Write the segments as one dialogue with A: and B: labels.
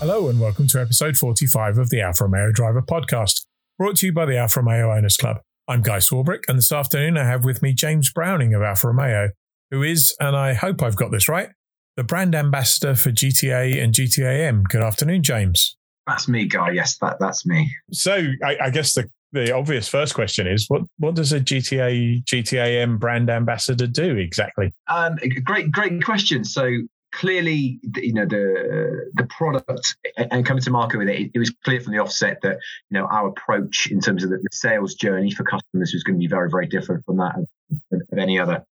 A: Hello and welcome to episode 45 of the Alfa Romeo Driver Podcast, brought to you by the Alfa Romeo Owners Club. I'm Guy Swarbrick, and this afternoon I have with me James Browning of Alfa Romeo, who is, and I hope I've got this right, the brand ambassador for GTA and GTAM. Good afternoon, James.
B: That's me, Guy. Yes, that, that's me.
A: So I, I guess the, the obvious first question is what, what does a GTA GTAM brand ambassador do exactly?
B: Um, great, great question. So clearly, you know, the the product and coming to market with it, it was clear from the offset that you know our approach in terms of the, sales journey for customers was going to be very, very different from that of, of any other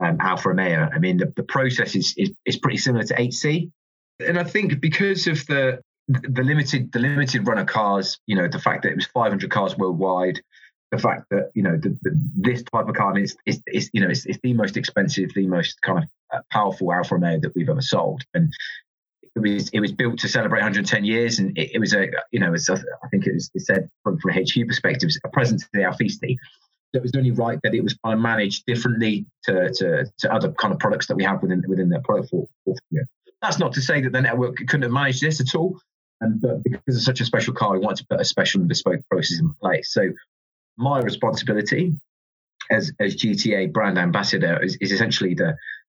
B: um, Alfa Romeo. I mean, the, the process is, is is pretty similar to HC, and I think because of the the limited the limited run of cars, you know, the fact that it was 500 cars worldwide, the fact that you know the, the, this type of car is, is, is you know it's, it's, the most expensive, the most kind of uh, powerful Alfa Romeo that we've ever sold, and it was it was built to celebrate 110 years, and it, it was a you know was, I think it was it said from from a HQ perspective, a present to the Alfisti. So it was only right that it was kind of managed differently to, to, to other kind of products that we have within within the product portfolio. That's not to say that the network couldn't have managed this at all. And but because it's such a special car, we wanted to put a special and bespoke process in place. So my responsibility as as GTA brand ambassador is, is essentially the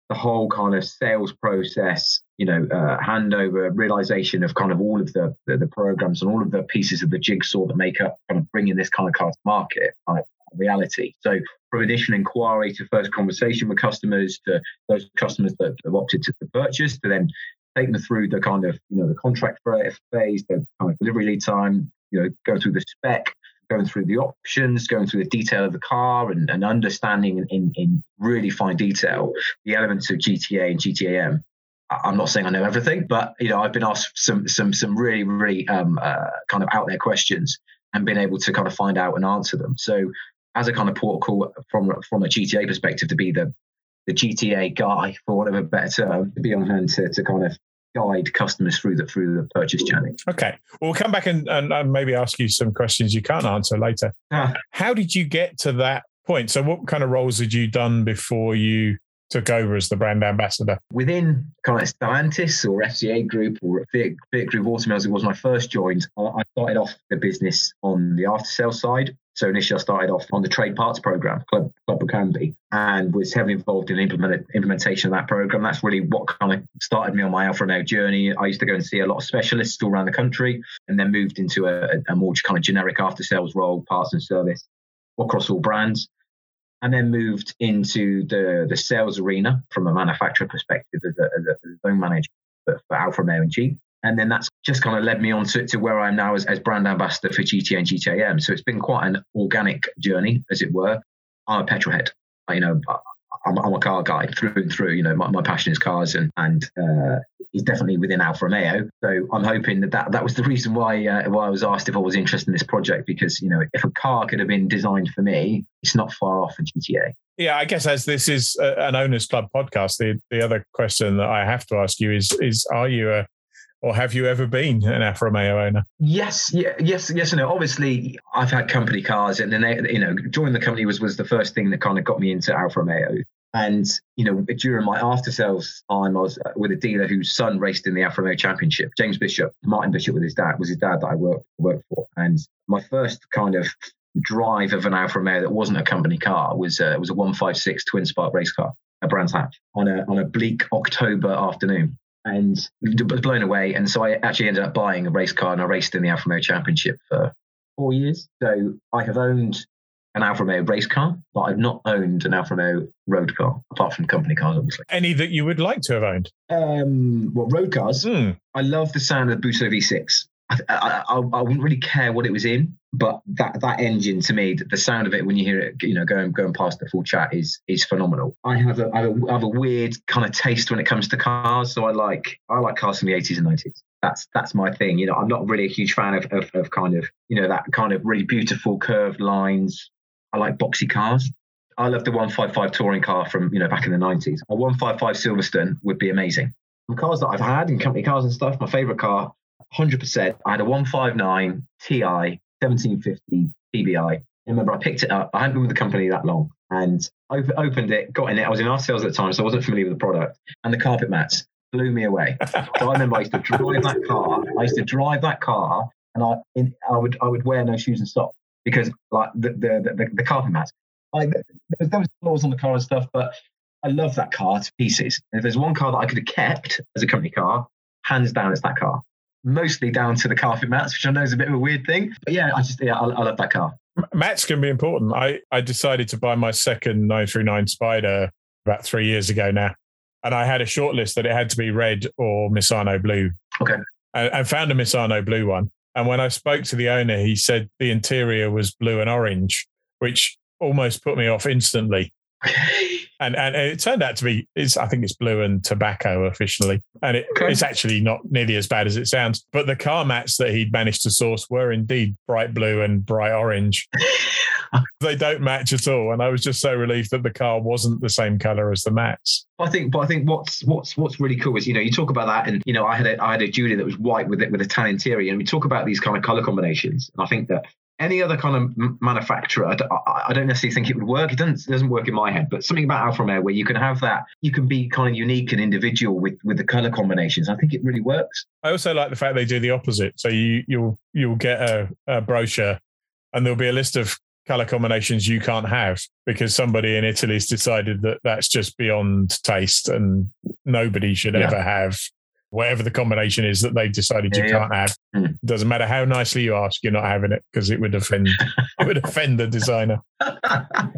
B: the whole kind of sales process, you know, uh, handover, realization of kind of all of the, the, the programs and all of the pieces of the jigsaw that make up kind of bringing this kind of car to market, kind reality. So from initial inquiry to first conversation with customers to those customers that have opted to purchase to then take them through the kind of you know the contract phase, the kind of delivery lead time, you know, go through the spec, going through the options, going through the detail of the car, and, and understanding in, in, really fine detail the elements of GTA and GTAM. I'm not saying I know everything, but you know I've been asked some some some really really um, uh, kind of out there questions and been able to kind of find out and answer them. So as a kind of protocol from from a GTA perspective to be the the GTA guy, for whatever better term, to be on hand to, to kind of guide customers through the through the purchase journey.
A: Okay, well, we'll come back and, and, and maybe ask you some questions you can't answer later. Ah. How did you get to that point? So, what kind of roles had you done before you took over as the brand ambassador?
B: Within kind of Stellantis or FCA Group or Fiat, Fiat Group Automobiles, it was my first joined. I started off the business on the after sales side. So initially, I started off on the trade parts program, Club Club Canby, and was heavily involved in implement, implementation of that program. That's really what kind of started me on my Alfa Romeo journey. I used to go and see a lot of specialists all around the country, and then moved into a, a more kind of generic after sales role, parts and service across all brands and then moved into the the sales arena from a manufacturer perspective as a, as a, as a zone manager for, for Alfa Romeo and Jeep. And then that's just kind of led me on to, to where I am now as, as brand ambassador for GTA and GTAM. So it's been quite an organic journey, as it were. I'm a petrol head. You know, I'm, I'm, a car guy through and through. You know, my, my passion is cars, and and uh, he's definitely within Alfa Romeo. So I'm hoping that that, that was the reason why uh, why I was asked if I was interested in this project because you know if a car could have been designed for me, it's not far off a GTA.
A: Yeah, I guess as this is an owners club podcast, the the other question that I have to ask you is is are you a or have you ever been an Alfa Romeo owner?
B: Yes, yes, yes, and no. Obviously, I've had company cars, and then they, you know, joining the company was was the first thing that kind of got me into Alfa Romeo. And you know, during my after sales time, I was uh, with a dealer whose son raced in the Alfa Romeo Championship. James Bishop, Martin Bishop, with his dad was his dad that I worked worked for. And my first kind of drive of an Alfa Romeo that wasn't a company car was uh, was a 156 twin spark race car at Brands Hatch on a on a bleak October afternoon and was blown away. And so I actually ended up buying a race car and I raced in the Alfa Romeo Championship for four years. So I have owned an Alfa Romeo race car, but I've not owned an Alfa Romeo road car, apart from company cars, obviously.
A: Any that you would like to have owned?
B: Um, well, road cars. Mm. I love the sound of the Busso V6. I, I, I, wouldn't really care what it was in, but that that engine to me, the sound of it when you hear it, you know, going going past the full chat is is phenomenal. I have a I have a, I have a weird kind of taste when it comes to cars, so I like I like cars from the eighties and nineties. That's that's my thing. You know, I'm not really a huge fan of, of of kind of you know that kind of really beautiful curved lines. I like boxy cars. I love the 155 touring car from you know back in the 90s. A 155 Silverstone would be amazing. The cars that I've had in company cars and stuff, my favorite car 100%. I had a 159 Ti 1750 TBI. I remember I picked it up. I hadn't been with the company that long and op- opened it, got in it. I was in our sales at the time, so I wasn't familiar with the product. And the carpet mats blew me away. so I remember I used to drive that car. I used to drive that car, and I in, I would I would wear no shoes and socks because like the the the, the carpet mats. Like there was, there was flaws on the car and stuff, but I love that car to pieces. And if there's one car that I could have kept as a company car, hands down, it's that car. Mostly down to the carpet mats, which I know is a bit of a weird thing, but yeah, I just yeah, I, I love that car.
A: Mats can be important. I I decided to buy my second 939 Spider about three years ago now, and I had a shortlist that it had to be red or Misano blue.
B: Okay.
A: And, and found a Misano blue one. And when I spoke to the owner, he said the interior was blue and orange, which almost put me off instantly. and and it turned out to be it's I think it's blue and tobacco officially, and it, okay. it's actually not nearly as bad as it sounds. But the car mats that he'd managed to source were indeed bright blue and bright orange. they don't match at all, and I was just so relieved that the car wasn't the same color as the mats.
B: I think, but I think what's what's what's really cool is you know you talk about that, and you know I had a I had a Giulia that was white with it with a tan interior, and we talk about these kind of color combinations, and I think that any other kind of manufacturer, I don't necessarily think it would work. It doesn't, it doesn't work in my head, but something about Alfa Romeo where you can have that, you can be kind of unique and individual with with the color combinations. I think it really works.
A: I also like the fact they do the opposite. So you you'll you'll get a, a brochure, and there'll be a list of color combinations you can't have because somebody in Italy's decided that that's just beyond taste and nobody should yeah. ever have whatever the combination is that they've decided yeah, you can't have. Mm. Doesn't matter how nicely you ask, you're not having it because it would offend it would offend the designer. I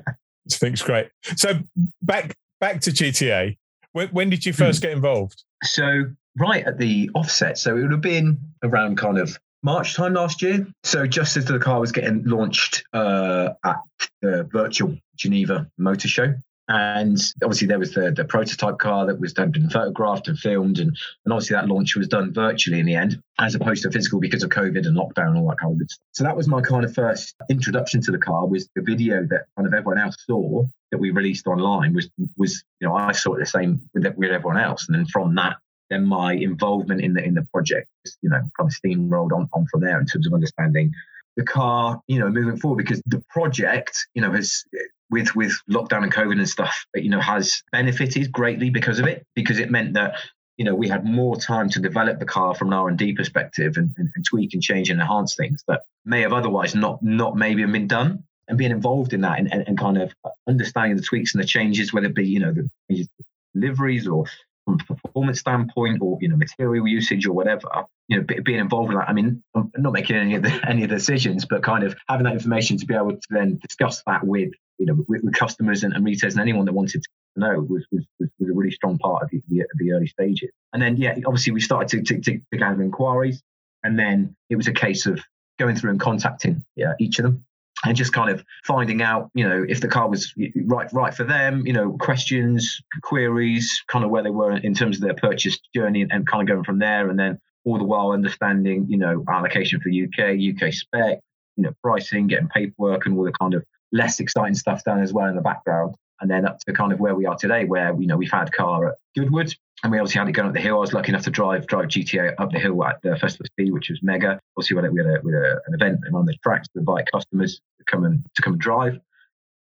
A: great. So back back to GTA. When, when did you hmm. first mm. get involved?
B: So right at the offset. So it would have been around kind of March time last year. So just as the car was getting launched uh, at the virtual Geneva Motor Show, and obviously, there was the, the prototype car that was done, been photographed and filmed. And, and obviously, that launch was done virtually in the end, as opposed to physical because of COVID and lockdown and all that kind of good stuff. So that was my kind of first introduction to the car was the video that kind of everyone else saw that we released online was, was you know, I saw it the same with, with everyone else. And then from that, then my involvement in the in the project, you know, kind of steamrolled on, on from there in terms of understanding the car, you know, moving forward because the project, you know, has with with lockdown and COVID and stuff, you know, has benefited greatly because of it, because it meant that you know we had more time to develop the car from an R and D perspective and, and, and, tweak and change and enhance things that may have otherwise not not maybe have been done. And being involved in that and, and, and kind of understanding the tweaks and the changes, whether it be you know the deliveries or from a performance standpoint or you know material usage or whatever you know being involved in that i mean i'm not making any of the any of the decisions but kind of having that information to be able to then discuss that with you know with, with customers and, and, retailers and anyone that wanted to know was was, was, a really strong part of the, the, the, early stages. And then yeah obviously we started to, to, to, to gather inquiries and then it was a case of going through and contacting yeah, each of them and just kind of finding out, you know, if the car was right right for them, you know, questions, queries, kind of where they were in terms of their purchase journey, and, and kind of going from there, and then all the while understanding, you know, allocation for UK, UK spec, you know, pricing, getting paperwork, and all the kind of less exciting stuff done as well in the background and then up to kind of where we are today, where you know we've had car at Goodwood, and we obviously had it going up the hill. I was lucky enough to drive drive GTA up the hill at the Festival of Speed, which was mega. Obviously, we had, we had, a, we had a, an event around the tracks to invite customers to come and to come and drive,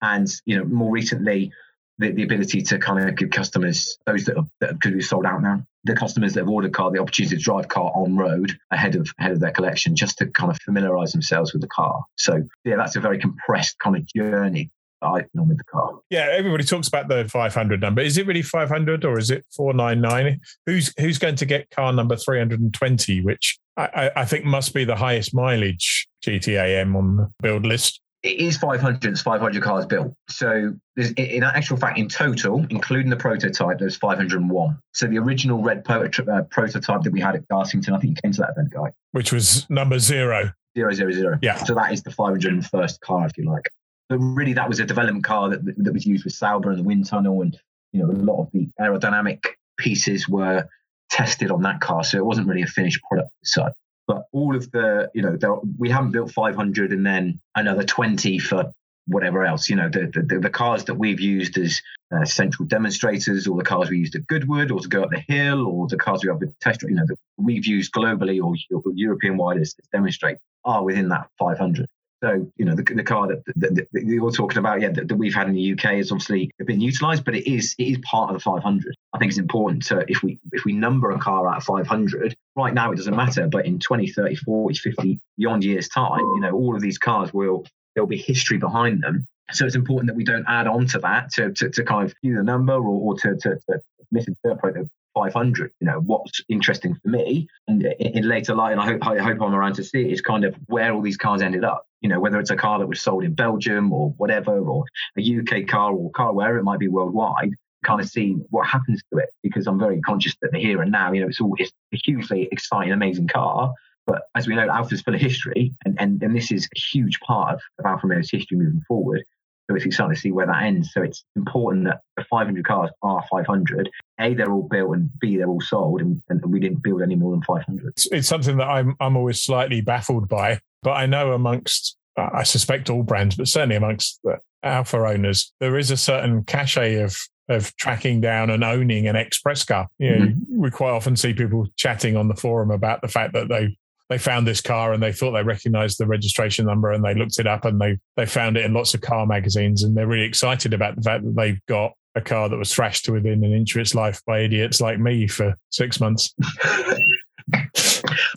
B: and you know more recently. The, the ability to kind of give customers, those that, are, be sold out now, the customers that have ordered car, the opportunity to drive car on road ahead of ahead of their collection, just to kind of familiarize themselves with the car. So yeah, that's a very compressed kind of journey item with the car.
A: Yeah, everybody talks about the 500 number. Is it really 500 or is it 499? Who's who's going to get car number 320, which I, I think must be the highest mileage GTAM on the build list?
B: It is 500. It's 500 cars built. So, in actual fact, in total, including the prototype, there's 501. So, the original red uh, prototype that we had at Garsington, I think you came to that event, guy,
A: which was number zero.
B: Zero zero zero.
A: Yeah.
B: So that is the 501st car, if you like. But really, that was a development car that, that was used with Sauber and the wind tunnel, and you know a lot of the aerodynamic pieces were tested on that car, so it wasn't really a finished product So, But all of the, you know, there, we haven't built 500 and then another 20 for whatever else. You know, the the, the cars that we've used as uh, central demonstrators, or the cars we used at Goodwood, or to go up the hill, or the cars we have with test, you know, that we've used globally or, or European wide as, as demonstrate are within that 500. So, you know, the, the car that, that, that, you're talking about, yeah, that, that, we've had in the UK has obviously been utilised, but it is it is part of the 500. I think it's important to if we if we number a car out of 500, right now it doesn't matter, but in 20, 30, 40, 50 beyond years time, you know, all of these cars will there'll be history behind them. So it's important that we don't add on to that to, to, to kind of view the number or, or to, to, to misinterpret the 500. You know, what's interesting for me and in, in later life, and I hope, I hope I'm around to see it, is kind of where all these cars ended up. You know, whether it's a car that was sold in Belgium or whatever, or a UK car or car wherever it might be worldwide, kind of see what happens to it because I'm very conscious that the here and now, you know, it's all it's a hugely exciting, amazing car. But as we know, Alfa's full of history, and, and, and this is a huge part of, of Alfa Romeo's history moving forward. So it's exciting to see where that ends. So it's important that the 500 cars are 500. A, they're all built, and B, they're all sold, and, and we didn't build any more than 500.
A: It's, it's, something that I'm I'm always slightly baffled by, but I know amongst I suspect all brands, but certainly amongst the Alfa owners, there is a certain cachet of of tracking down and owning an express car. You know, mm-hmm. we quite often see people chatting on the forum about the fact that they they found this car and they thought they recognized the registration number and they looked it up and they they found it in lots of car magazines and they're really excited about the fact that they've got a car that was thrashed to within an inch of its life by idiots like me for six months.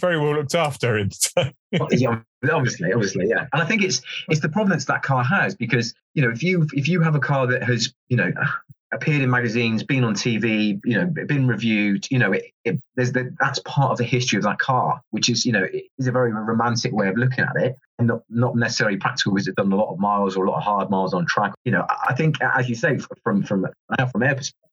A: Very well looked after.
B: yeah, obviously, obviously, yeah. And I think it's it's the provenance that car has because you know if you if you have a car that has you know appeared in magazines, been on TV, you know, been reviewed. You know, it, it, there's the, that's part of the history of that car, which is you know is a very romantic way of looking at it, and not not necessarily practical because it's done a lot of miles or a lot of hard miles on track. You know, I think as you say from from now from their perspective,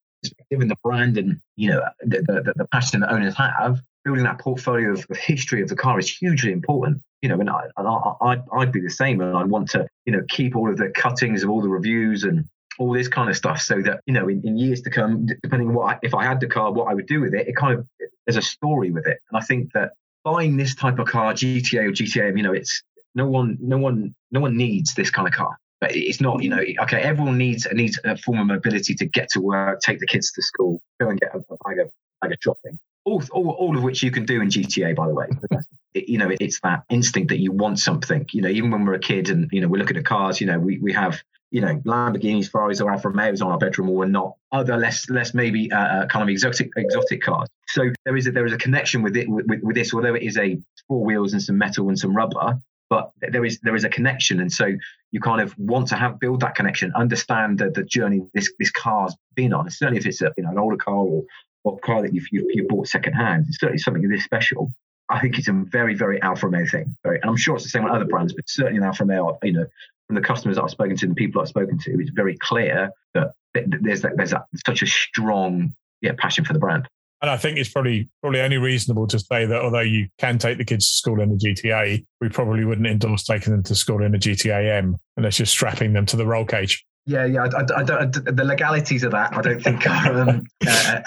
B: given the brand and you know the, the, the passion that owners have, building that portfolio of, of, history of the car is hugely important. You know, and I, I, I'd, I'd be the same, and I'd want to, you know, keep all of the cuttings of all the reviews and all this kind of stuff so that you know in, in years to come depending on what I, if i had the car what i would do with it it kind of there's a story with it. And i think that buying this type of car gta or gta you know it's no one no one no one needs this kind of car. But it's not you know okay everyone needs needs a form of mobility to get to work take the kids to school go and get a, a bag of bag of shopping all, all, all of which you can do in gta by the way it, you know it's that instinct that you want something you know even when we're a kid and you know we're looking at cars you know we, we have you know, Lamborghinis, Ferraris, or Alfa Romeos on our bedroom wall, and not other less less maybe uh, uh, kind of exotic exotic cars. So there is a, there is a connection with it with, with this, although it is a four wheels and some metal and some rubber. But there is there is a connection, and so you kind of want to have build that connection, understand the, the journey this this car's been on. And certainly, if it's a, you know an older car or, or car that you've, you bought secondhand, it's certainly something this special. I think it's a very, very Alfa Romeo thing. Very, and I'm sure it's the same with other brands, but certainly in Alfa Romeo, you know, from the customers that I've spoken to and the people I've spoken to, it's very clear that there's that, there's that, such a strong yeah passion for the brand.
A: And I think it's probably probably only reasonable to say that although you can take the kids to school in a GTA, we probably wouldn't endorse taking them to school in a GTA M unless you're strapping them to the roll cage.
B: Yeah, yeah. I, I, I don't, the legalities of that, I don't think are. Um,
A: uh,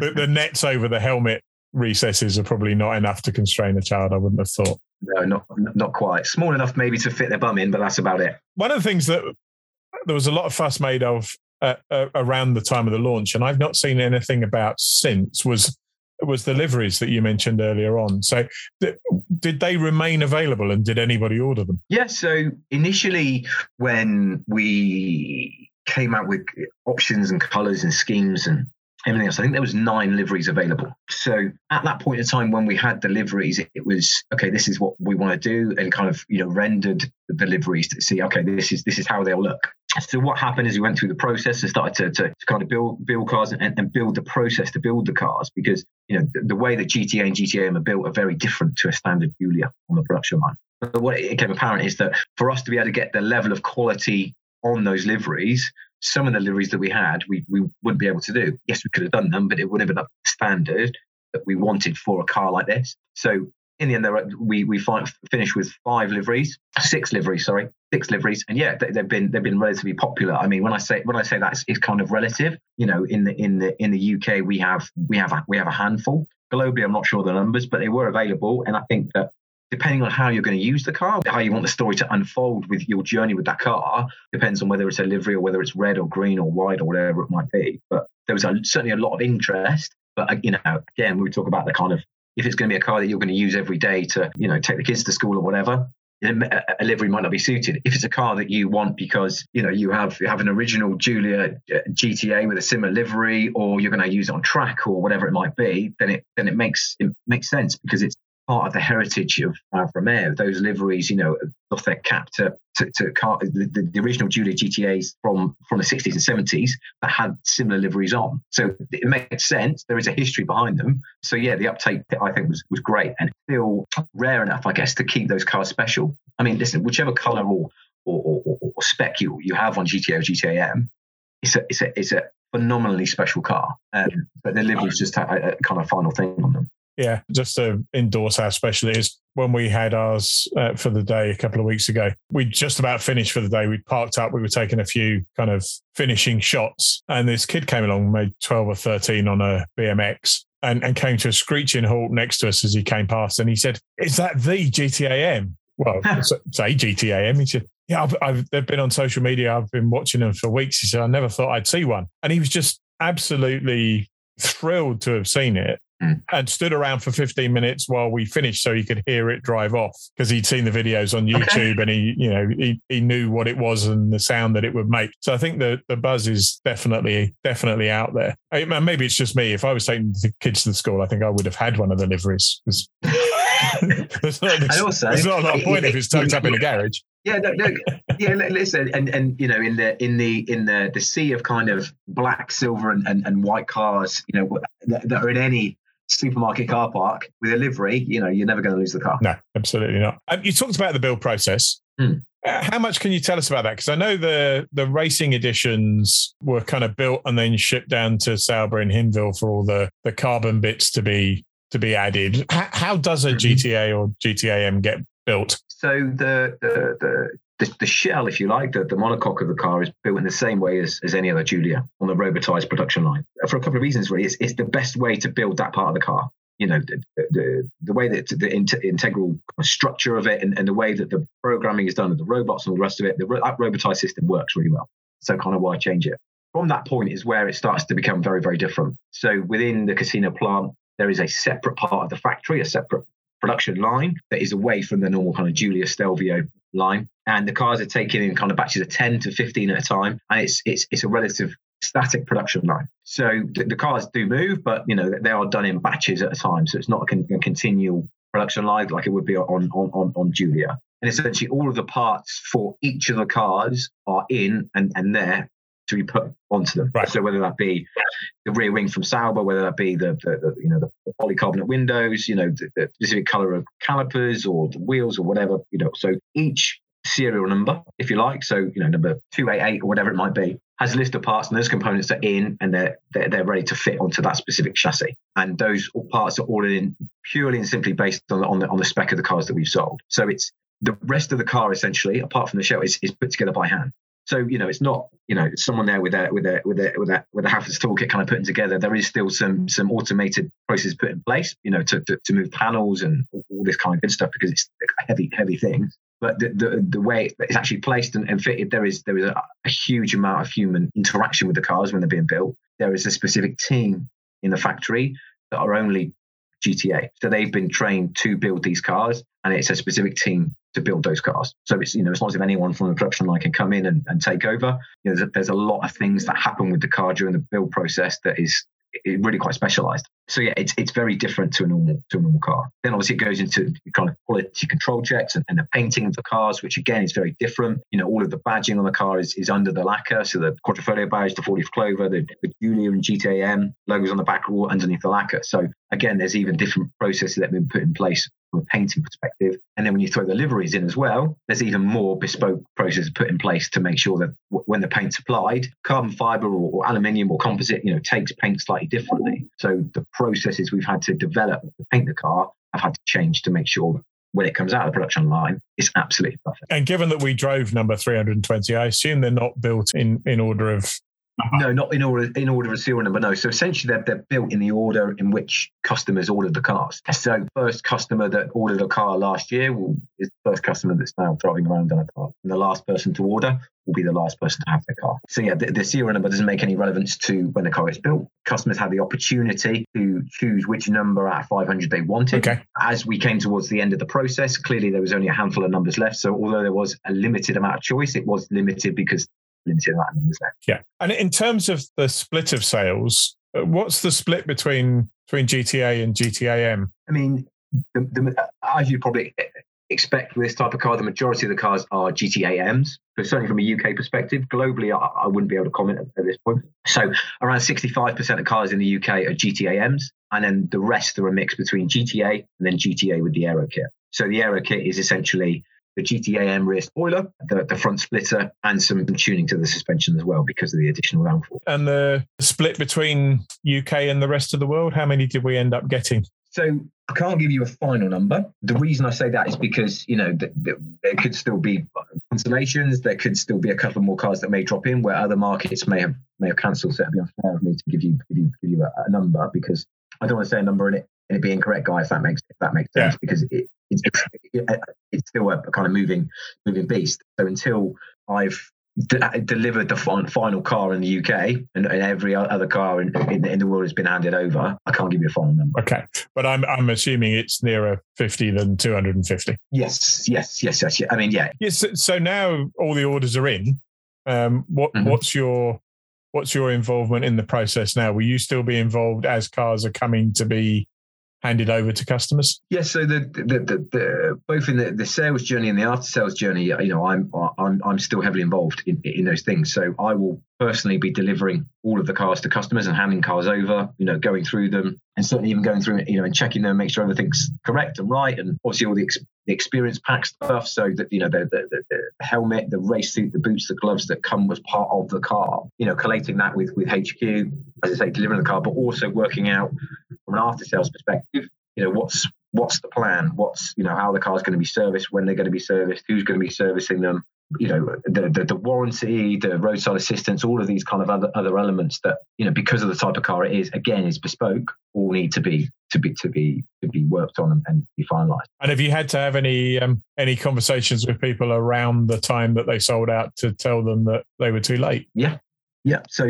A: the, the, nets over the helmet recesses are probably not enough to constrain a child. I wouldn't have thought.
B: No, not not quite. Small enough maybe to fit their bum in, but that's about it.
A: One of the things that there was a lot of fuss made of uh, uh, around the time of the launch, and I've not seen anything about since was was the liveries that you mentioned earlier on. So, th- did they remain available, and did anybody order them?
B: Yeah. So initially, when we came out with options and colours and schemes and everything else. I think there was nine liveries available. So at that point in time when we had the liveries, it, was okay. This is what we want to do, and kind of you know rendered the liveries to see okay, this is this is how they'll look. So what happened is we went through the process and started to, to, to kind of build build cars and, and, build the process to build the cars because you know the, the way that GTA and GTM are built are very different to a standard Giulia on the production line. But what it became apparent is that for us to be able to get the level of quality on those liveries, some of the liveries that we had, we, we wouldn't be able to do. Yes, we could have done them, but it wouldn't have been up to standard that we wanted for a car like this. So in the end, there we we finished with five liveries, six liveries, sorry, six liveries, and yeah, they, have been they've been relatively popular. I mean, when I say when I say that, it's, it's, kind of relative. You know, in the in the in the UK, we have we have a, we have a handful. Globally, I'm not sure the numbers, but they were available, and I think that depending on how you're going to use the car, how you want the story to unfold with your journey with that car, depends on whether it's a livery or whether it's red or green or white or whatever it might be. But there was a, certainly a lot of interest. But uh, you know, again, we talk about the kind of if it's going to be a car that you're going to use every day to you know take the kids to school or whatever. a livery might not be suited. If it's a car that you want because you know you have you have an original Giulia uh, GTA with a similar livery, or you're going to use it on track or whatever it might be, then it then it makes it makes sense because it's part of the heritage of Alfa Romeo. Those liveries, you know, off their cap to, to, to car, the, the, original Giulia GTAs from, from the 60s and 70s that had similar liveries on. So it makes sense. There is a history behind them. So yeah, the uptake I think was, was great and still rare enough, I guess, to keep those cars special. I mean, listen, whichever color or, or, or, or spec you, you have on GTA or GTAM, it's a, it's a, it's a phenomenally special car. Um, but the liveries just a, a kind of final thing on them.
A: Yeah, just to endorse how special it is. When we had ours uh, for the day a couple of weeks ago, we just about finished for the day. We parked up, we were taking a few kind of finishing shots, and this kid came along, made 12 or 13 on a BMX. And, and came to a screeching halt next to us as he came past. And he said, Is that the GTAM? Well, say GTAM. He said, yeah, I've, I've, they've been on social media. I've been watching them for weeks. He said, I never thought I'd see one. And he was just absolutely thrilled to have seen it mm. and stood around for 15 minutes while we finished so he could hear it drive off because he'd seen the videos on YouTube and he, you know, he, he knew what it was and the sound that it would make. So I think the, the buzz is definitely, definitely out there. I, maybe it's just me. If I was taking the kids to the school, I think I would have had one of the liveries there's, not, there's, also, there's not a lot of point if it's tucked up in a garage.
B: Yeah, no, no, yeah. Listen, and and you know, in the in the in the the sea of kind of black, silver, and and, and white cars, you know, that, that, are in any supermarket car park with a livery, you know, you're never going to lose the car.
A: No, absolutely not. Um, you talked about the build process. Mm. How much can you tell us about that? Because I know the the racing editions were kind of built and then shipped down to Sauber and Hinwil for all the the carbon bits to be to be added. How, how does a mm-hmm. GTA or GTAM get built?
B: So the the, the the, the, shell, if you like, the, the monocoque of the car is built in the same way as, as any other Giulia on the robotized production line for a couple of reasons, really. It's, it's the best way to build that part of the car. You know, the, the, the way that the integral structure of it and, and the way that the programming is done and the robots and the rest of it, the, that robotized system works really well. So, kind of why change it? From that point is where it starts to become very, very different. So, within the Cassino plant, there is a separate part of the factory, a separate production line that is away from the normal kind of Giulia Stelvio line. And the cars are taken in kind of batches of 10 to 15 at a time. And it's it's it's a relative static production line. So the, the cars do move, but you know they are done in batches at a time. So it's not a, con- a continual production line like it would be on, on on on Giulia. And essentially all of the parts for each of the cars are in and, and there to be put onto them. Right. So whether that be the rear wing from Sauber, whether that be the, the, the you know the polycarbonate windows, you know the, the, specific color of calipers or the wheels or whatever, you know. So each serial number, if you like, so you know number two eight eight or whatever it might be, has a list of parts and those components are in and they're, they're they're ready to fit onto that specific chassis. And those parts are all in purely and simply based on the, on the on the spec of the cars that we've sold. So it's the rest of the car essentially, apart from the shell, is, is put together by hand. So you know, it's not you know someone there with a with a with a with a with a Halfords toolkit kind of putting together. There is still some some automated processes put in place, you know, to, to, to move panels and all this kind of good stuff because it's heavy heavy thing. But the, the, the way it's actually placed and, and fitted, there is there is a, a huge amount of human interaction with the cars when they're being built. There is a specific team in the factory that are only GTA. So they've been trained to build these cars, and it's a specific team to build those cars. So it's you know it's not as if anyone from the production line can come in and, and take over. You know, there's a, there's a lot of things that happen with the car during the build process that is really quite specialized. So yeah, it's it's very different to a normal to a normal car. Then obviously it goes into kind of quality control checks and, and, the painting of the cars, which again is very different. You know, all of the badging on the car is, is under the lacquer. So the Quadrifoglio badge, the four-leaf Clover, the, the Giulia and GTAM logos on the back are all underneath the lacquer. So again, there's even different processes that have been put in place from a painting perspective. And then when you throw the liveries in as well, there's even more bespoke processes put in place to make sure that w- when the paint's applied, carbon fiber or, or aluminium or composite, you know, takes paint slightly differently. So the processes we've had to develop to paint the car have had to change to make sure when it comes out of the production line, it's absolutely perfect.
A: And given that we drove number 320, I assume they're not built in, in order of
B: no, not in order in order of serial number. No. So essentially, they're, they're built in the order in which customers ordered the cars. So first customer that ordered a car last year will, is the first customer that's now driving around in a car. And the last person to order will be the last person to have the car. So yeah, the, the serial number doesn't make any relevance to when the car is built. Customers had the opportunity to choose which number out of 500 they wanted.
A: Okay.
B: As we came towards the end of the process, clearly there was only a handful of numbers left. So although there was a limited amount of choice, it was limited because limited amount of numbers left.
A: Yeah. And in terms of the split of sales, uh, what's the split between between GTA and GTAM?
B: I mean, the, the, as you probably expect with this type of car, the majority of the cars are GTAMs. But certainly from a UK perspective, globally, I, I wouldn't be able to comment at, at, this point. So around 65% of cars in the UK are GTAMs, and then the rest are a mix between GTA and then GTA with the Aero kit. So the Aero kit is essentially the GTAM rear spoiler, the, the front splitter, and some tuning to the suspension as well because of the additional downforce.
A: And the split between UK and the rest of the world, how many did we end up getting?
B: So I can't give you a final number. The reason I say that is because you know th- th- there could still be cancellations. There could still be a couple more cars that may drop in where other markets may have may have cancelled. So it'd be unfair of me to give you give you give you a, a number because I don't want to say a number and it and it be incorrect, guy. If that makes if that makes sense, yeah. because it, it's it, it's still a, a kind of moving moving beast. So until I've delivered the final car in the UK, and, and every other car in, in, in, the world has been handed over. I can't give you a final number.
A: Okay, but I'm I'm assuming it's nearer fifty than two hundred and fifty.
B: Yes, yes, yes, yes. I mean, yeah.
A: Yes. So now all the orders are in. Um, what mm-hmm. what's your what's your involvement in the process now? Will you still be involved as cars are coming to be handed over to customers?
B: Yes. So the, the, the, the, both in the, the sales journey and the after sales journey, you know, I'm I'm I'm still heavily involved in, in those things. So I will personally be delivering all of the cars to customers and handing cars over, you know, going through them and certainly even going through, you know, and checking them, make sure everything's correct and right, and obviously all the, ex- the experience pack stuff, so that you know the, helmet, the race suit, the boots, the gloves that come as part of the car, you know, collating that with with HQ, as I say, delivering the car, but also working out from an after sales perspective, you know, what's what's the plan? What's you know how the car's going to be serviced, when they're going to be serviced, who's going to be servicing them, you know the, the, the warranty the roadside assistance all of these kind of other other elements that you know because of the type of car it is again is bespoke all need to be to be to be to be worked on and, and be finalized
A: and have you had to have any um, any conversations with people around the time that they sold out to tell them that they were too late
B: yeah yeah. So,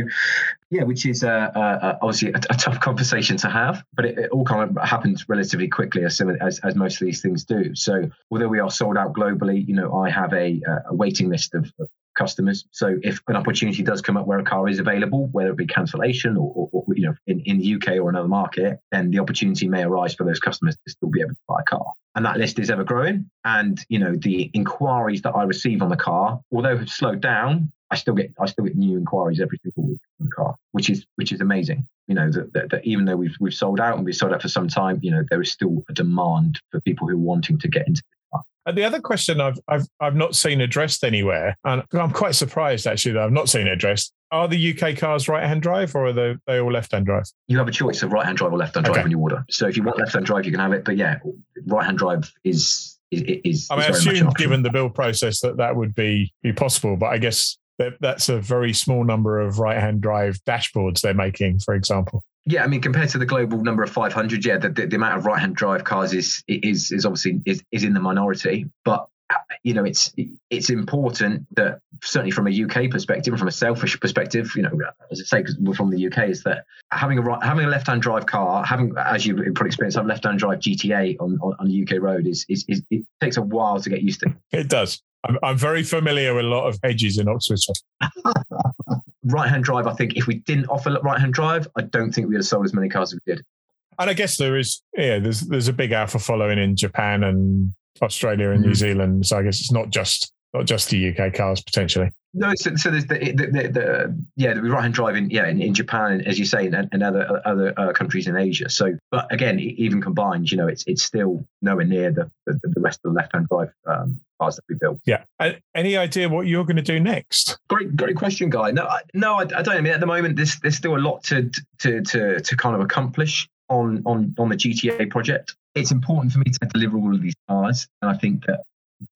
B: yeah, which is uh, uh, obviously a, a, tough conversation to have, but it, it, all kind of happens relatively quickly, as, as, as most of these things do. So, although we are sold out globally, you know, I have a, a waiting list of customers. So if an opportunity does come up where a car is available, whether it be cancellation or, or, or, you know in, in the UK or another market, then the opportunity may arise for those customers to still be able to buy a car. And that list is ever growing. And you know the inquiries that I receive on the car, although have slowed down, I still get I still get new inquiries every single week on the car, which is which is amazing. You know that, that, that, even though we've we've sold out and we've sold out for some time, you know there is still a demand for people who are wanting to get into.
A: And the other question I've I've I've not seen addressed anywhere, and I'm quite surprised actually that I've not seen it addressed. Are the UK cars right-hand drive or are they, they all left-hand drive?
B: You have a choice of right-hand drive or left-hand drive okay. when you order. So if you want left-hand drive, you can have it. But yeah, right-hand drive is is, is
A: I mean, I assume given the build process that that would be be possible, but I guess that that's a very small number of right hand drive dashboards they're making, for example.
B: Yeah, I mean, compared to the global number of 500, yeah, the, the, the amount of right hand drive cars is is is obviously is, is in the minority, but you know it's it's important that certainly from a UK perspective, from a selfish perspective, you know, as I say, because we're from the UK, is that having a right, having a left hand drive car, having as you probably experienced, have left hand drive GTA on, on, on a UK road is, is is it takes a while to get used to.
A: It does. I'm, I'm very familiar with a lot of hedges in Oxfordshire.
B: right hand drive, I think if we didn't offer right hand drive, I don't think we'd have sold as many cars as we did.
A: And I guess there is, yeah, there's there's a big Alfa following in Japan and Australia and mm. New Zealand. So I guess it's not just not just the UK cars potentially.
B: No, so, so there's the, the, the, the yeah the right hand drive in yeah in, in Japan as you say and, and other other uh, countries in Asia. So, but again, even combined, you know, it's it's still nowhere near the the, the rest of the left hand drive um, cars that we built.
A: Yeah. any idea what you're going to do next?
B: Great, great question, guy. No, I, no, I, I don't. I mean, at the moment, there's there's still a lot to to to to kind of accomplish on on on the GTA project. It's important for me to deliver all of these cars, and I think that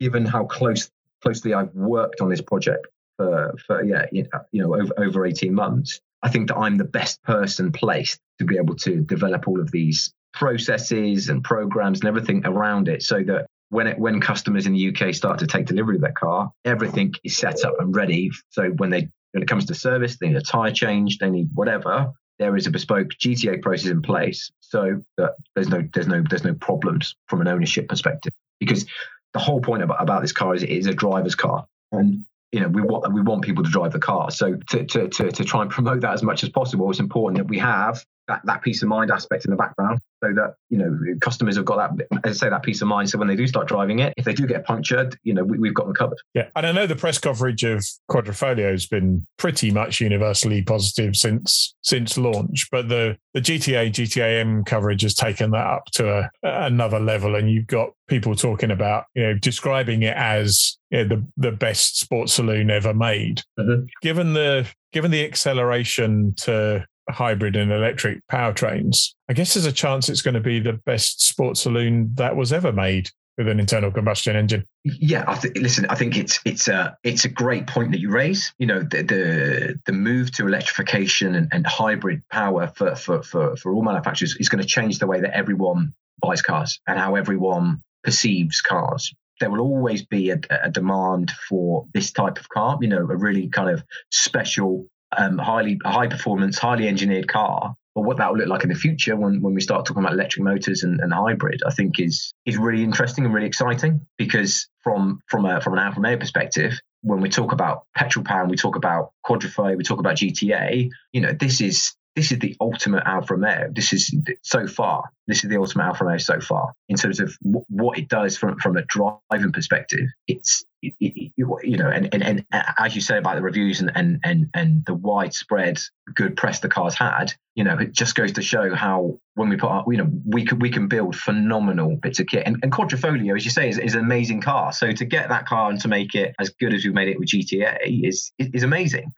B: given how close closely I've worked on this project for, for yeah, you know, over, over 18 months, I think that I'm the best person placed to be able to develop all of these processes and programs and everything around it so that when it, when customers in the UK start to take delivery of their car, everything is set up and ready. So when they when it comes to service, they need a tire change, they need whatever. There is a bespoke GTA process in place, so that there's no there's no there's no problems from an ownership perspective. Because the whole point about, about this car is it is a driver's car, and you know we want we want people to drive the car. So to, to to to try and promote that as much as possible, it's important that we have that, that peace of mind aspect in the background so that you know customers have got that as I say that peace of mind. So when they do start driving it if they do get punctured you know we, have got them covered.
A: Yeah. And I know the press coverage of Quadrifoglio has been pretty much universally positive since since launch but the the GTA GTAM coverage has taken that up to a, another level. And you've got people talking about you know describing it as you know, the the best sports saloon ever made. Mm-hmm. given the given the acceleration to hybrid and electric powertrains, I guess there's a chance it's going to be the best sports saloon that was ever made with an internal combustion engine.
B: Yeah, I th- listen. I think it's it's a it's a great point that you raise. You know, the the, the move to electrification and, and hybrid power for, for for for all manufacturers is going to change the way that everyone buys cars and how everyone perceives cars. There will always be a, a demand for this type of car. You know, a really kind of special um, highly high performance, highly engineered car. But what that will look like in the future when, when we start talking about electric motors and, and hybrid, I think is is really interesting and really exciting because from from a from an Alfa Romeo perspective, when we talk about petrol power and we talk about Quadrifoglio, we talk about GTA, you know, this is this is the ultimate Alfa Romeo. This is so far. This is the ultimate Alfa Romeo so far in terms of w- what it does from from a driving perspective. It's it, it, you know, and, and and as you say about the reviews and and and and the widespread good press the cars had, you know, it just goes to show how when we put our, you know, we can we can build phenomenal bits of kit. And, and Quadrifoglio, as you say, is, is an amazing car. So to get that car and to make it as good as we made it with GTA is is amazing.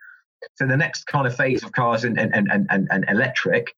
B: So the next kind of phase of cars and and, and, and, and electric,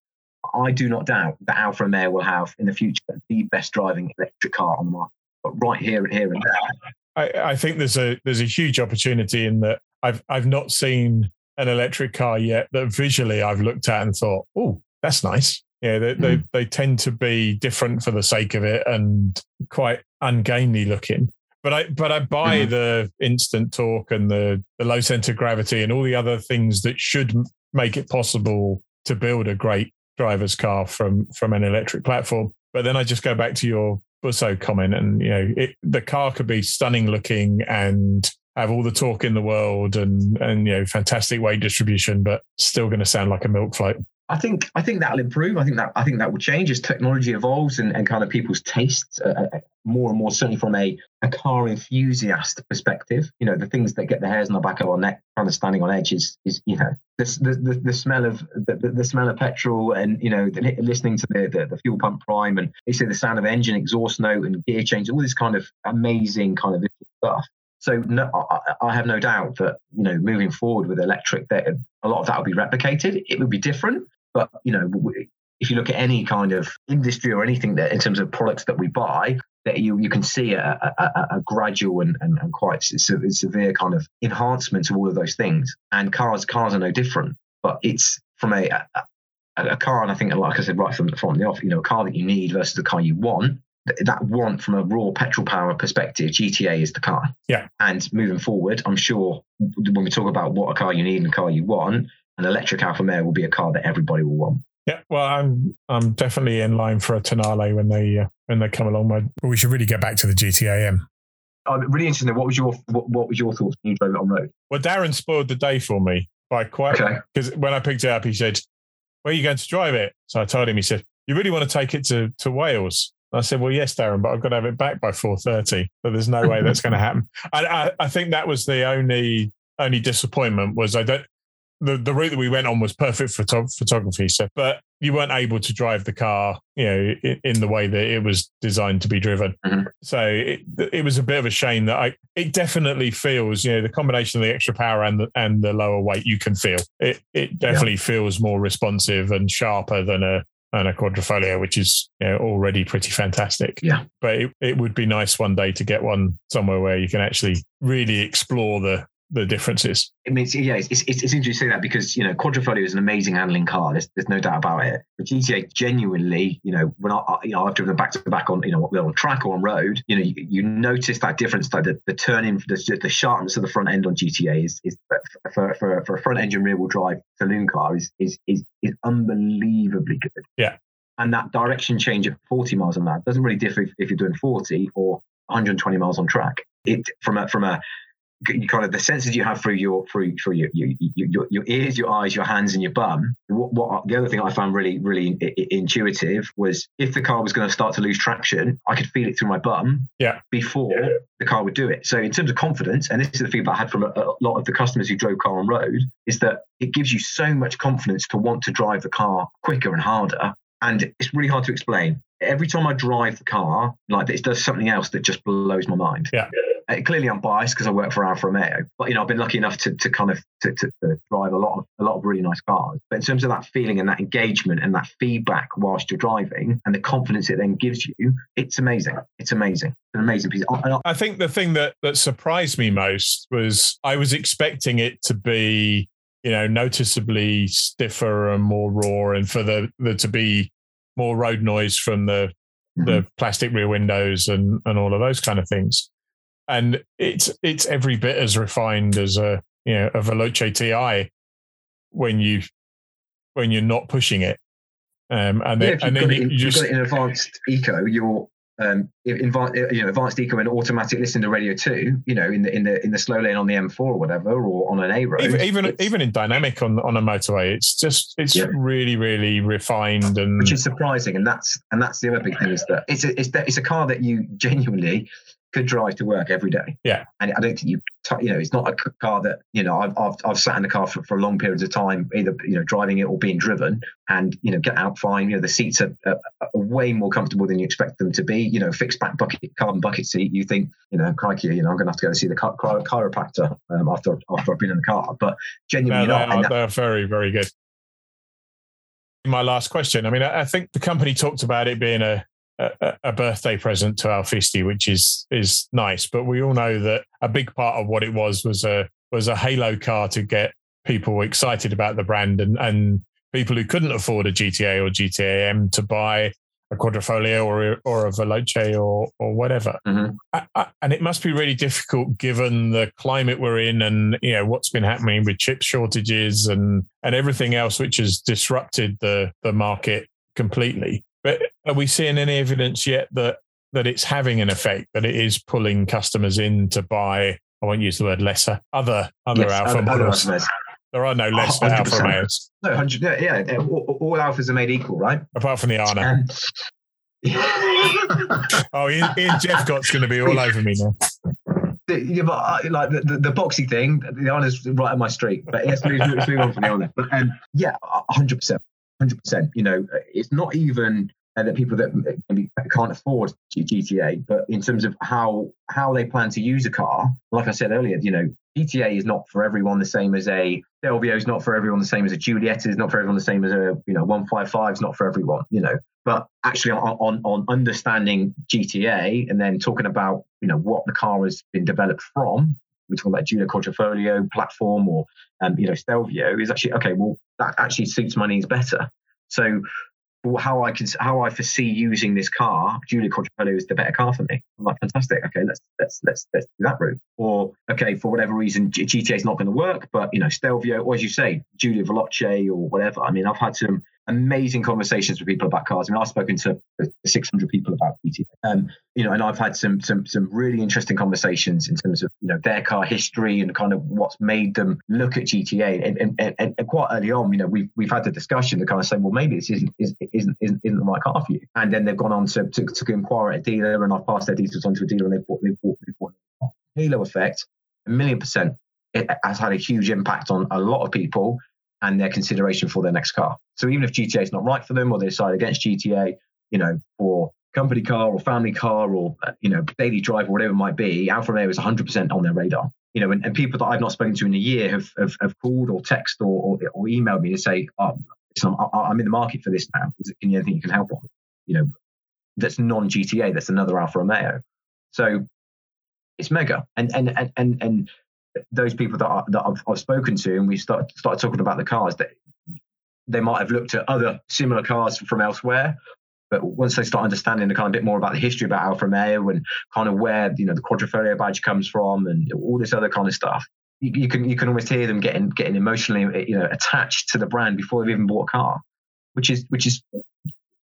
B: I do not doubt that Alfa Romeo will have in the future the best driving electric car on the market. But right here and here and there.
A: I, I think there's a there's a huge opportunity in that I've I've not seen an electric car yet that visually I've looked at and thought, oh, that's nice. Yeah, they, mm. they, they tend to be different for the sake of it and quite ungainly looking. But I but I buy mm-hmm. the instant torque and the the low center of gravity and all the other things that should make it possible to build a great driver's car from from an electric platform. But then I just go back to your Busso comment, and you know, it, the car could be stunning looking and have all the torque in the world and and you know fantastic weight distribution, but still going to sound like a milk float.
B: I think I think that'll improve. I think that I think that will change as technology evolves and, and kind of people's tastes uh, uh, more and more. Certainly from a, a car enthusiast perspective, you know the things that get the hairs on the back of our neck, kind of standing on edge is is you know the the, the smell of the, the, smell of petrol and you know the, listening to the, the, the fuel pump prime and you see the sound of engine exhaust note and gear change, all this kind of amazing kind of stuff. So no, I, I, have no doubt that you know moving forward with electric, that a lot of that will be replicated. It will be different, but you know, if you look at any kind of industry or anything that in terms of products that we buy, that you you can see a, a, a gradual and, and, and quite severe kind of enhancement to all of those things. And cars cars are no different. But it's from a, a, a car, and I think, like I said, right from, the from the off, you know, a car that you need versus the car you want that want from a raw petrol power perspective, GTA is the car.
A: Yeah.
B: And moving forward, I'm sure when we talk about what a car you need and a car you want, an electric Alfa Romeo will be a car that everybody will want.
A: Yeah, well, I'm I'm definitely in line for a Tonale when they uh, when they come along. But we should really get back to the GTAM.
B: I'm really interested. What was your what, what was your thoughts when you drove it on road?
A: Well, Darren spoiled the day for me by quite because okay. when I picked it up, he said, "Where are you going to drive it?" So I told him. He said, "You really want to take it to to Wales?" I said, "Well, yes, Darren, but I've got to have it back by four thirty. But there's no way that's going to happen." And I, I think that was the only only disappointment was I don't the, the route that we went on was perfect for photography. So, but you weren't able to drive the car, you know, in, in the way that it was designed to be driven. Mm-hmm. So it, it was a bit of a shame that I. It definitely feels, you know, the combination of the extra power and the and the lower weight, you can feel it. It definitely yeah. feels more responsive and sharper than a and a quadrifoglio, which is you know, already pretty fantastic.
B: Yeah.
A: But it, it would be nice one day to get one somewhere where you can actually really explore the the differences.
B: I mean, it's, yeah, it's, it's, it's interesting to say that because you know Quadrifoglio is an amazing handling car. There's, there's no doubt about it. But GTA genuinely, you know, when I you know I've driven back to back on you know on track or on road, you know, you, you notice that difference. Like the, the turning, the, the sharpness of the front end on GTA is is for for, for a front engine rear wheel drive saloon car is is is is unbelievably good.
A: Yeah.
B: And that direction change at 40 miles an hour doesn't really differ if, if you're doing 40 or 120 miles on track. It from a from a kind of the senses you have through your through through your your, your, your ears, your eyes, your hands, and your bum. What, what the other thing I found really really intuitive was if the car was going to start to lose traction, I could feel it through my bum.
A: Yeah.
B: Before yeah. the car would do it. So in terms of confidence, and this is the feedback I had from a, a lot of the customers who drove car on road, is that it gives you so much confidence to want to drive the car quicker and harder. And it's really hard to explain. Every time I drive the car, like it does something else that just blows my mind.
A: Yeah.
B: Clearly, I'm biased because I work for Alfa Romeo, but you know, I've been lucky enough to, to kind of to, to, to, drive a lot of a lot of really nice cars. But in terms of that feeling and that engagement and that feedback whilst you're driving and the confidence it then gives you, it's amazing. It's amazing. It's an amazing piece.
A: I, I think the thing that that surprised me most was I was expecting it to be you know noticeably stiffer and more raw, and for the, the to be more road noise from the mm-hmm. the plastic rear windows and and all of those kind of things and it's it's every bit as refined as a you know a Veloce TI when you when you're not pushing it. Um, and
B: yeah,
A: then, and then
B: you, just got it in advanced eco, you're um, invi- you know, advanced eco and automatic listen to radio two, you know, in the in the in the slow lane on the M4 or whatever, or on an A road.
A: Even even, even, in dynamic on on a motorway, it's just it's yeah. really really refined and
B: which is surprising. And that's and that's the other big thing is that it's a, it's it's a car that you genuinely could drive to work every day.
A: Yeah.
B: And I don't think you, you know, it's not a car that, you know, I've, I've, I've sat in the car for, for long periods of time, either, you know, driving it or being driven and, you know, get out fine. You know, the seats are, are, are way more comfortable than you expect them to be. You know, fixed back bucket, carbon bucket seat. You think, you know, crikey, you know, I'm going to have to go see the chiropractor um, after, after I've been in the car. But genuinely,
A: no, they, are, they're very, very good. My last question. I mean, I think the company talked about it being a, a, a, birthday present to our Alfisti, which is is nice. But we all know that a big part of what it was was a was a halo car to get people excited about the brand and and people who couldn't afford a GTA or GTAm to buy a Quadrifoglio or or a Veloce or or whatever. Mm-hmm. I, I, and it must be really difficult given the climate we're in and you know what's been happening with chip shortages and and everything else which has disrupted the the market completely. But are we seeing any evidence yet that that it's having an effect, that it is pulling customers in to buy? I won't use the word lesser, other other yes, Alfa other, models. Other there are no lesser oh, Alfa Romeos.
B: No, hundred. Yeah, yeah, all, all Alfas are made equal, right?
A: Apart from the Arna. Um, oh, Ian, Ian Jephcott's going to be all over me now.
B: Yeah, but I, uh, like the, the, the, boxy thing, the Arna's right on my street. But move, let's move on from the Arna. But um, yeah, hundred percent, hundred percent. You know, it's not even uh, that people that maybe can't afford GTA, but in terms of how how they plan to use a car, like I said earlier, you know, GTA is not for everyone the same as a Stelvio is not for everyone the same as a Giulietta is not for everyone the same as a you know 155 is not for everyone, you know. But actually, on, on on understanding GTA and then talking about you know what the car has been developed from, we're talking about Giulia Quadrifoglio platform or um, you know Stelvio is actually okay. Well, that actually suits my needs better. So how I can how I foresee using this car, Giulia Quadrifoglio is the better car for me. I'm like, fantastic. Okay, let's let's let's let's do that route. Or okay, for whatever reason, GTA is not going to work, but you know, Stelvio, or as you say, Giulia Veloce or whatever. I mean, I've had some amazing conversations with people about cars. I mean, I've spoken to 600 people about GTA, um, you know, and I've had some some some really interesting conversations in terms of you know their car history and kind of what's made them look at GTA. And and, and, and quite early on, you know, we've we've had the discussion to kind of say, well, maybe this isn't isn't isn't, isn't the right car for you. And then they've gone on to, to, to inquire at a dealer, and I've passed their details on to a dealer, and they've bought they've bought, they've bought. Halo effect, a million percent. It has had a huge impact on a lot of people and their consideration for their next car. So even if GTA is not right for them or they decide against GTA, you know, for company car or family car or, uh, you know, daily drive or whatever it might be, Alfa Romeo is 100% on their radar. You know, and, and people that I've not spoken to in a year have, have, have called or texted or, or, or, emailed me to say, oh, I'm, I'm in the market for this now. Is it, can you anything you can help on? You know, that's non GTA. That's another Alfa Romeo. So it's mega. And and and and, and those people that, I, that I've, I've spoken to and we start started talking about the cars that they might have looked at other similar cars from elsewhere but once they start understanding the kind of bit more about the history about Alfa Romeo and kind of where you know the Quadrifoglio badge comes from and all this other kind of stuff, you, you, can you can almost hear them getting getting emotionally you know attached to the brand before they've even bought a car, which is which is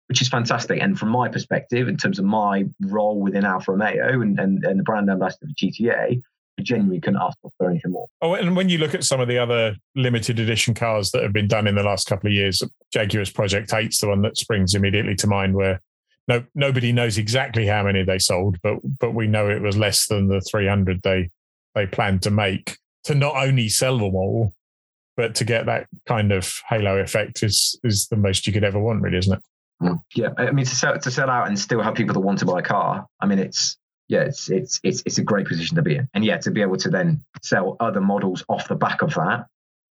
B: which is fantastic. And from my perspective, in terms of my role within Alfa Romeo and, and, and the brand ambassador for GTA, genuinely couldn't ask for anything more.
A: Oh, and when you look at some of the other limited edition cars that have been done in the last couple of years, Jaguar's Project 8's the one that springs immediately to mind, where no nobody knows exactly how many they sold, but but we know it was less than the 300 they they planned to make. To not only sell them all, but to get that kind of halo effect is is the most you could ever want, really, isn't it?
B: Mm. Yeah, I mean to sell to sell out and still have people that want to buy a car. I mean, it's yeah, it's it's it's it's a great position to be in, and yeah, to be able to then sell other models off the back of that,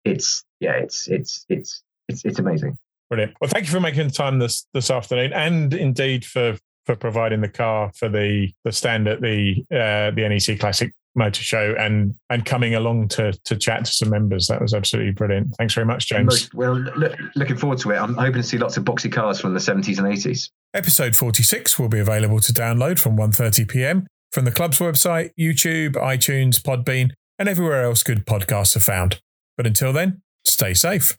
B: it's yeah, it's it's it's it's it's amazing.
A: Brilliant. Well, thank you for making time this this afternoon, and indeed for for providing the car for the the stand at the uh, the NEC Classic Motor Show and and coming along to to chat to some members. That was absolutely brilliant. Thanks very much, James.
B: Well, look, looking forward to it. I'm hoping to see lots of boxy cars from the 70s and 80s.
A: Episode 46 will be available to download from 1:30 p.m. from the club's website, YouTube, iTunes, Podbean, and everywhere else good podcasts are found. But until then, stay safe.